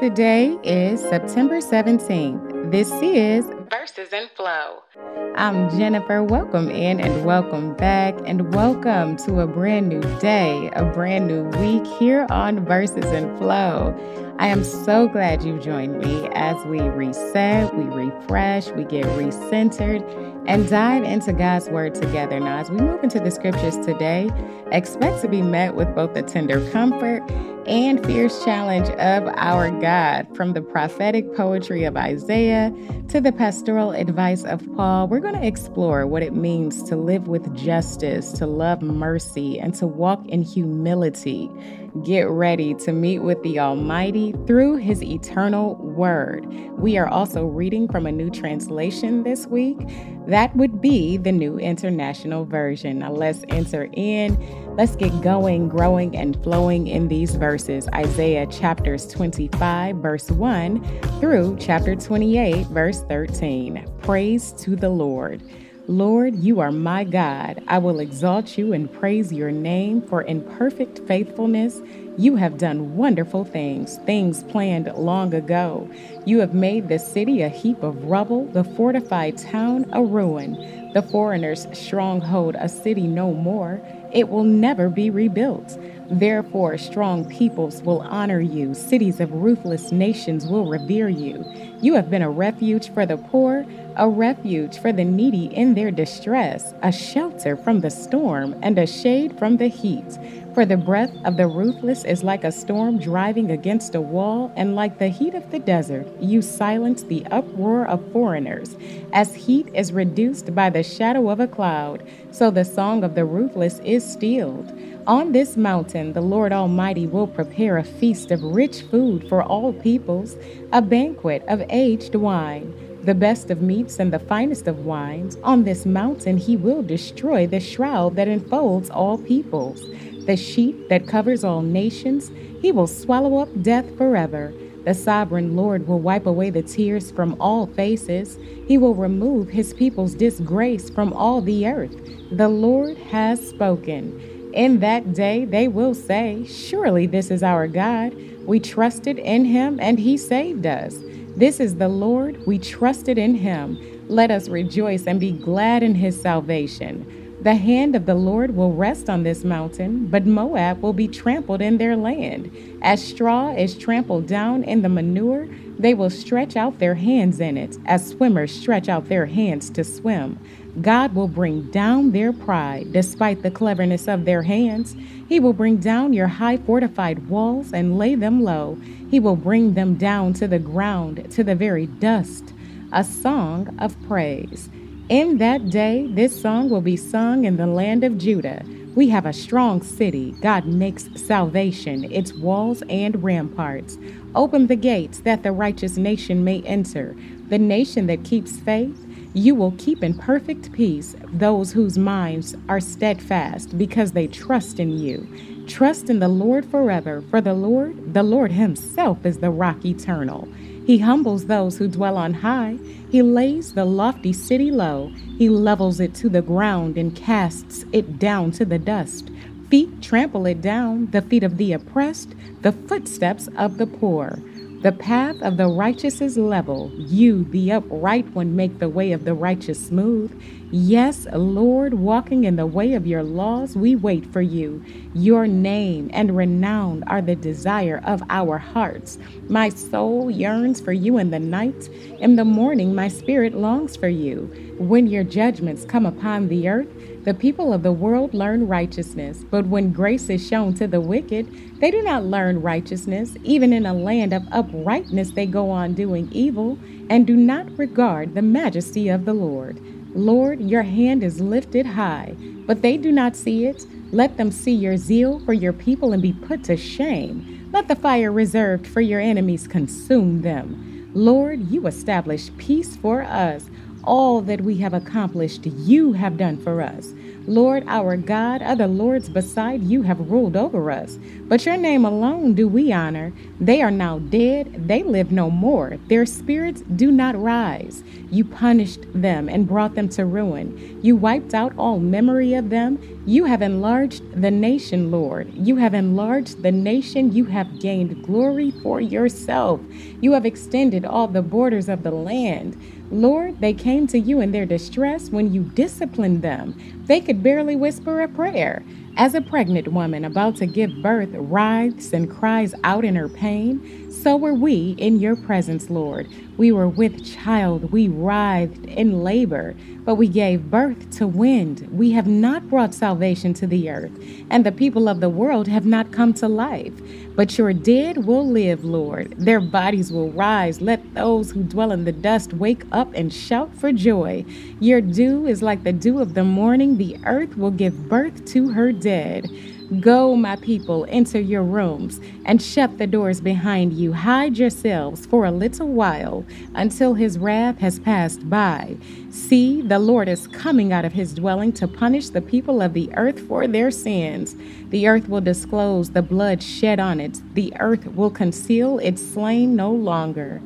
Today is September 17th. This is Verses and Flow. I'm Jennifer. Welcome in and welcome back, and welcome to a brand new day, a brand new week here on Verses and Flow. I am so glad you joined me as we reset, we refresh, we get recentered, and dive into God's Word together. Now, as we move into the scriptures today, expect to be met with both the tender comfort and fierce challenge of our God. From the prophetic poetry of Isaiah to the pastoral advice of Paul, we're going to explore what it means to live with justice, to love mercy, and to walk in humility Get ready to meet with the Almighty through His eternal Word. We are also reading from a new translation this week. That would be the New International Version. Now let's enter in. Let's get going, growing, and flowing in these verses. Isaiah chapters 25, verse 1 through chapter 28, verse 13. Praise to the Lord. Lord, you are my God. I will exalt you and praise your name, for in perfect faithfulness you have done wonderful things, things planned long ago. You have made the city a heap of rubble, the fortified town a ruin, the foreigner's stronghold a city no more. It will never be rebuilt. Therefore, strong peoples will honor you, cities of ruthless nations will revere you. You have been a refuge for the poor a refuge for the needy in their distress, a shelter from the storm, and a shade from the heat. For the breath of the ruthless is like a storm driving against a wall, and like the heat of the desert, you silence the uproar of foreigners. As heat is reduced by the shadow of a cloud, so the song of the ruthless is stilled. On this mountain, the Lord Almighty will prepare a feast of rich food for all peoples, a banquet of aged wine the best of meats and the finest of wines. On this mountain he will destroy the shroud that enfolds all peoples, the sheet that covers all nations. He will swallow up death forever. The sovereign Lord will wipe away the tears from all faces. He will remove his people's disgrace from all the earth. The Lord has spoken. In that day they will say, Surely this is our God. We trusted in him and he saved us. This is the Lord. We trusted in him. Let us rejoice and be glad in his salvation. The hand of the Lord will rest on this mountain, but Moab will be trampled in their land. As straw is trampled down in the manure, they will stretch out their hands in it, as swimmers stretch out their hands to swim. God will bring down their pride despite the cleverness of their hands. He will bring down your high fortified walls and lay them low. He will bring them down to the ground, to the very dust. A song of praise. In that day, this song will be sung in the land of Judah. We have a strong city. God makes salvation, its walls and ramparts. Open the gates that the righteous nation may enter, the nation that keeps faith you will keep in perfect peace those whose minds are steadfast because they trust in you. Trust in the Lord forever, for the Lord, the Lord Himself is the rock eternal. He humbles those who dwell on high. He lays the lofty city low. He levels it to the ground and casts it down to the dust. Feet trample it down, the feet of the oppressed, the footsteps of the poor. The path of the righteous is level. You, the upright one, make the way of the righteous smooth. Yes, Lord, walking in the way of your laws, we wait for you. Your name and renown are the desire of our hearts. My soul yearns for you in the night. In the morning, my spirit longs for you. When your judgments come upon the earth, the people of the world learn righteousness, but when grace is shown to the wicked, they do not learn righteousness. Even in a land of uprightness, they go on doing evil and do not regard the majesty of the Lord. Lord, your hand is lifted high, but they do not see it. Let them see your zeal for your people and be put to shame. Let the fire reserved for your enemies consume them. Lord, you establish peace for us all that we have accomplished, you have done for us. Lord our God, other lords beside you have ruled over us. But your name alone do we honor. They are now dead, they live no more. Their spirits do not rise. You punished them and brought them to ruin. You wiped out all memory of them. You have enlarged the nation, Lord. You have enlarged the nation. You have gained glory for yourself. You have extended all the borders of the land. Lord, they came to you in their distress when you disciplined them. They could barely whisper a prayer. As a pregnant woman about to give birth writhes and cries out in her pain, so were we in your presence, Lord. We were with child, we writhed in labor, but we gave birth to wind. We have not brought salvation to the earth, and the people of the world have not come to life. But your dead will live, Lord. Their bodies will rise. Let those who dwell in the dust wake up and shout for joy. Your dew is like the dew of the morning. The earth will give birth to her dead. Go, my people, enter your rooms and shut the doors behind you. Hide yourselves for a little while until his wrath has passed by. See, the Lord is coming out of his dwelling to punish the people of the earth for their sins. The earth will disclose the blood shed on it, the earth will conceal its slain no longer.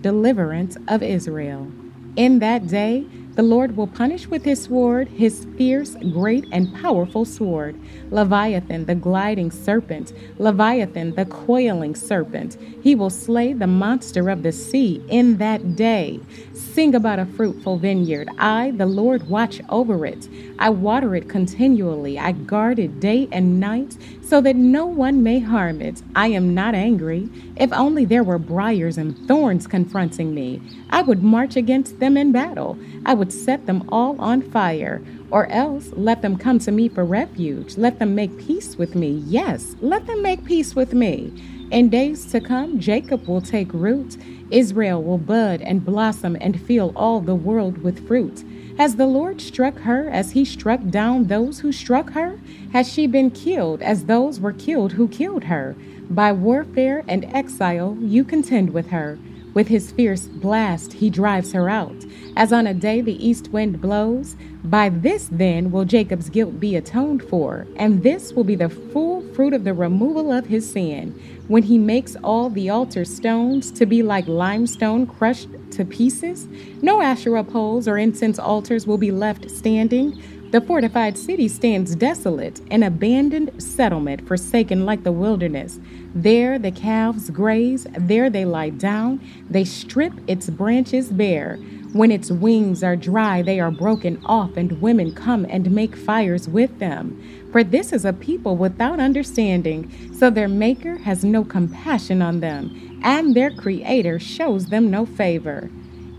Deliverance of Israel. In that day, the Lord will punish with his sword, his fierce, great, and powerful sword, Leviathan, the gliding serpent, Leviathan, the coiling serpent. He will slay the monster of the sea in that day. Sing about a fruitful vineyard. I, the Lord, watch over it. I water it continually. I guard it day and night so that no one may harm it. I am not angry. If only there were briars and thorns confronting me, I would march against them in battle. I would set them all on fire. Or else let them come to me for refuge. Let them make peace with me. Yes, let them make peace with me. In days to come, Jacob will take root. Israel will bud and blossom and fill all the world with fruit. Has the Lord struck her as he struck down those who struck her? Has she been killed as those were killed who killed her? By warfare and exile you contend with her. With his fierce blast he drives her out. As on a day the east wind blows, by this then will Jacob's guilt be atoned for, and this will be the full fruit of the removal of his sin, when he makes all the altar stones to be like limestone crushed to pieces. No Asherah poles or incense altars will be left standing. The fortified city stands desolate, an abandoned settlement forsaken like the wilderness. There the calves graze, there they lie down, they strip its branches bare. When its wings are dry, they are broken off, and women come and make fires with them. For this is a people without understanding, so their Maker has no compassion on them, and their Creator shows them no favor.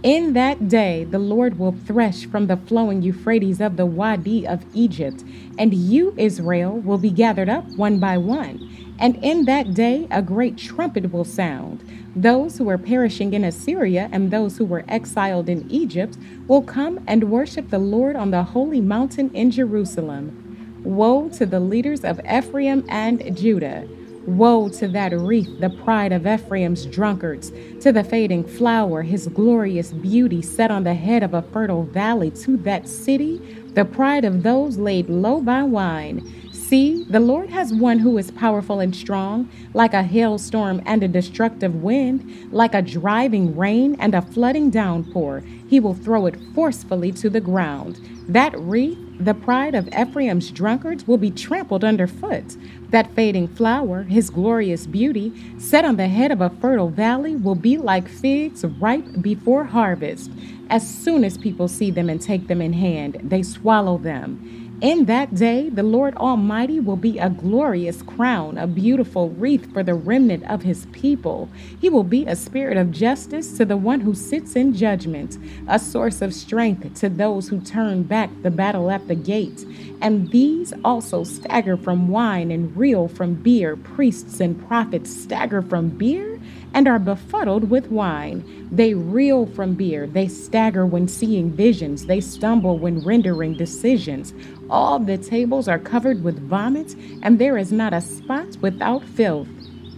In that day, the Lord will thresh from the flowing Euphrates of the Wadi of Egypt, and you, Israel, will be gathered up one by one. And in that day, a great trumpet will sound. Those who are perishing in Assyria and those who were exiled in Egypt will come and worship the Lord on the holy mountain in Jerusalem. Woe to the leaders of Ephraim and Judah! Woe to that wreath, the pride of Ephraim's drunkards, to the fading flower, his glorious beauty set on the head of a fertile valley, to that city, the pride of those laid low by wine. See, the Lord has one who is powerful and strong, like a hailstorm and a destructive wind, like a driving rain and a flooding downpour. He will throw it forcefully to the ground. That wreath, the pride of Ephraim's drunkards, will be trampled underfoot. That fading flower, his glorious beauty, set on the head of a fertile valley, will be like figs ripe before harvest. As soon as people see them and take them in hand, they swallow them. In that day, the Lord Almighty will be a glorious crown, a beautiful wreath for the remnant of his people. He will be a spirit of justice to the one who sits in judgment, a source of strength to those who turn back the battle at the gate. And these also stagger from wine and reel from beer. Priests and prophets stagger from beer and are befuddled with wine. They reel from beer. They stagger when seeing visions. They stumble when rendering decisions. All the tables are covered with vomit, and there is not a spot without filth.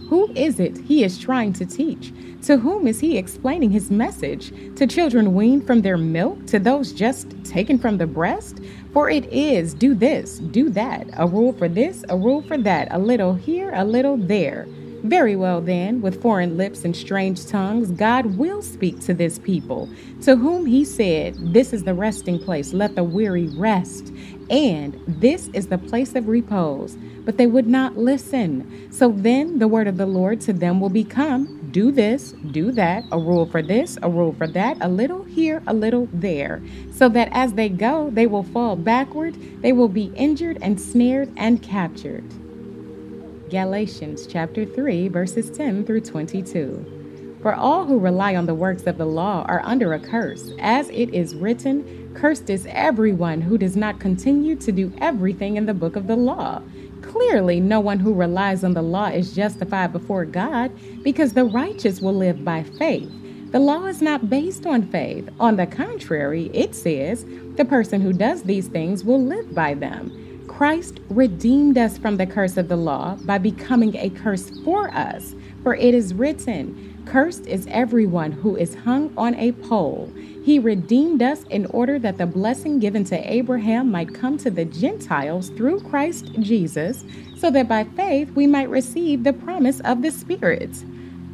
Who is it he is trying to teach? To whom is he explaining his message? To children weaned from their milk? To those just taken from the breast? For it is do this, do that, a rule for this, a rule for that, a little here, a little there. Very well, then, with foreign lips and strange tongues, God will speak to this people, to whom he said, This is the resting place, let the weary rest, and this is the place of repose. But they would not listen. So then the word of the Lord to them will become, Do this, do that, a rule for this, a rule for that, a little here, a little there, so that as they go, they will fall backward, they will be injured and snared and captured. Galatians chapter 3 verses 10 through 22. For all who rely on the works of the law are under a curse, as it is written, Cursed is everyone who does not continue to do everything in the book of the law. Clearly, no one who relies on the law is justified before God, because the righteous will live by faith. The law is not based on faith. On the contrary, it says, The person who does these things will live by them. Christ redeemed us from the curse of the law by becoming a curse for us. For it is written, Cursed is everyone who is hung on a pole. He redeemed us in order that the blessing given to Abraham might come to the Gentiles through Christ Jesus, so that by faith we might receive the promise of the Spirit.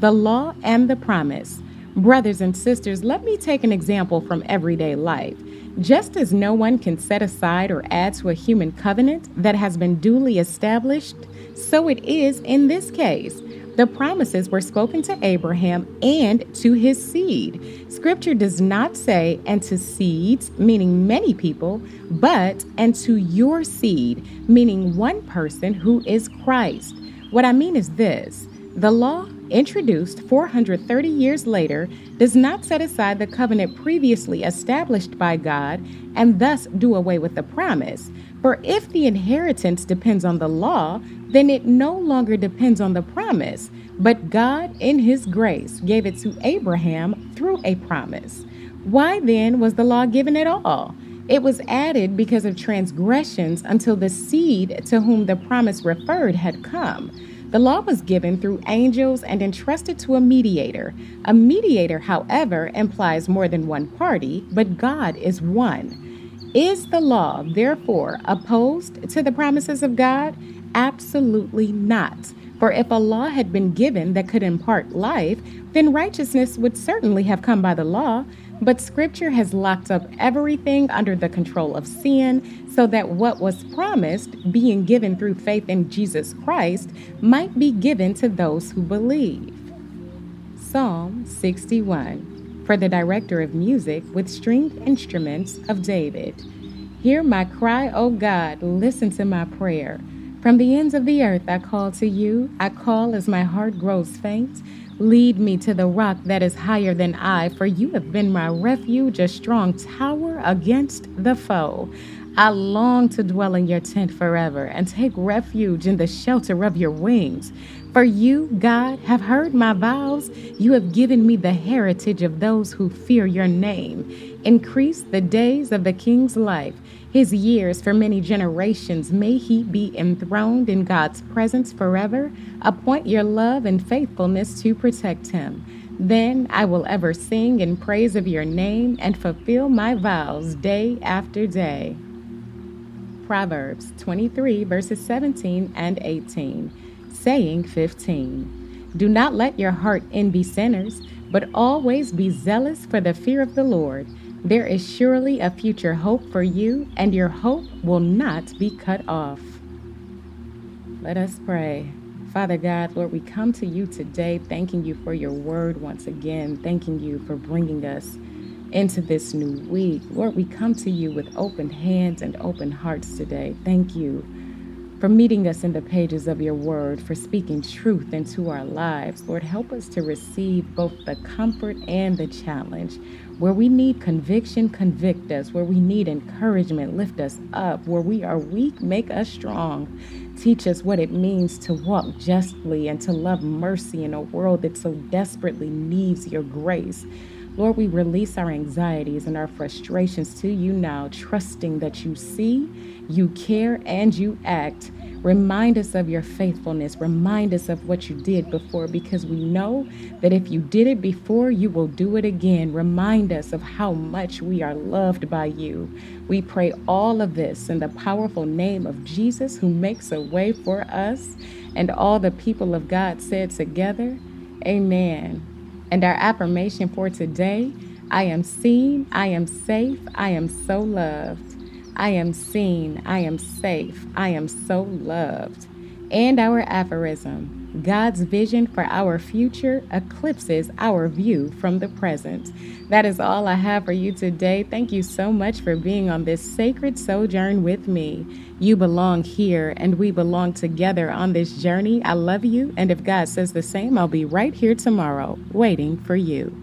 The law and the promise. Brothers and sisters, let me take an example from everyday life. Just as no one can set aside or add to a human covenant that has been duly established, so it is in this case. The promises were spoken to Abraham and to his seed. Scripture does not say, and to seeds, meaning many people, but and to your seed, meaning one person who is Christ. What I mean is this the law, introduced 430 years later, does not set aside the covenant previously established by God and thus do away with the promise. For if the inheritance depends on the law, then it no longer depends on the promise, but God, in His grace, gave it to Abraham through a promise. Why then was the law given at all? It was added because of transgressions until the seed to whom the promise referred had come. The law was given through angels and entrusted to a mediator. A mediator, however, implies more than one party, but God is one. Is the law, therefore, opposed to the promises of God? Absolutely not. For if a law had been given that could impart life, then righteousness would certainly have come by the law. But Scripture has locked up everything under the control of sin so that what was promised, being given through faith in Jesus Christ, might be given to those who believe. Psalm 61 For the director of music with stringed instruments of David. Hear my cry, O God, listen to my prayer. From the ends of the earth I call to you. I call as my heart grows faint. Lead me to the rock that is higher than I, for you have been my refuge, a strong tower against the foe. I long to dwell in your tent forever and take refuge in the shelter of your wings. For you, God, have heard my vows. You have given me the heritage of those who fear your name. Increase the days of the king's life his years for many generations. May he be enthroned in God's presence forever. Appoint your love and faithfulness to protect him. Then I will ever sing in praise of your name and fulfill my vows day after day. Proverbs 23, verses 17 and 18. Saying 15. Do not let your heart envy sinners, but always be zealous for the fear of the Lord. There is surely a future hope for you, and your hope will not be cut off. Let us pray. Father God, Lord, we come to you today thanking you for your word once again, thanking you for bringing us into this new week. Lord, we come to you with open hands and open hearts today. Thank you for meeting us in the pages of your word, for speaking truth into our lives. Lord, help us to receive both the comfort and the challenge. Where we need conviction, convict us. Where we need encouragement, lift us up. Where we are weak, make us strong. Teach us what it means to walk justly and to love mercy in a world that so desperately needs your grace. Lord, we release our anxieties and our frustrations to you now, trusting that you see, you care, and you act. Remind us of your faithfulness. Remind us of what you did before because we know that if you did it before, you will do it again. Remind us of how much we are loved by you. We pray all of this in the powerful name of Jesus who makes a way for us. And all the people of God said together, Amen. And our affirmation for today I am seen, I am safe, I am so loved. I am seen, I am safe, I am so loved. And our aphorism God's vision for our future eclipses our view from the present. That is all I have for you today. Thank you so much for being on this sacred sojourn with me. You belong here, and we belong together on this journey. I love you, and if God says the same, I'll be right here tomorrow, waiting for you.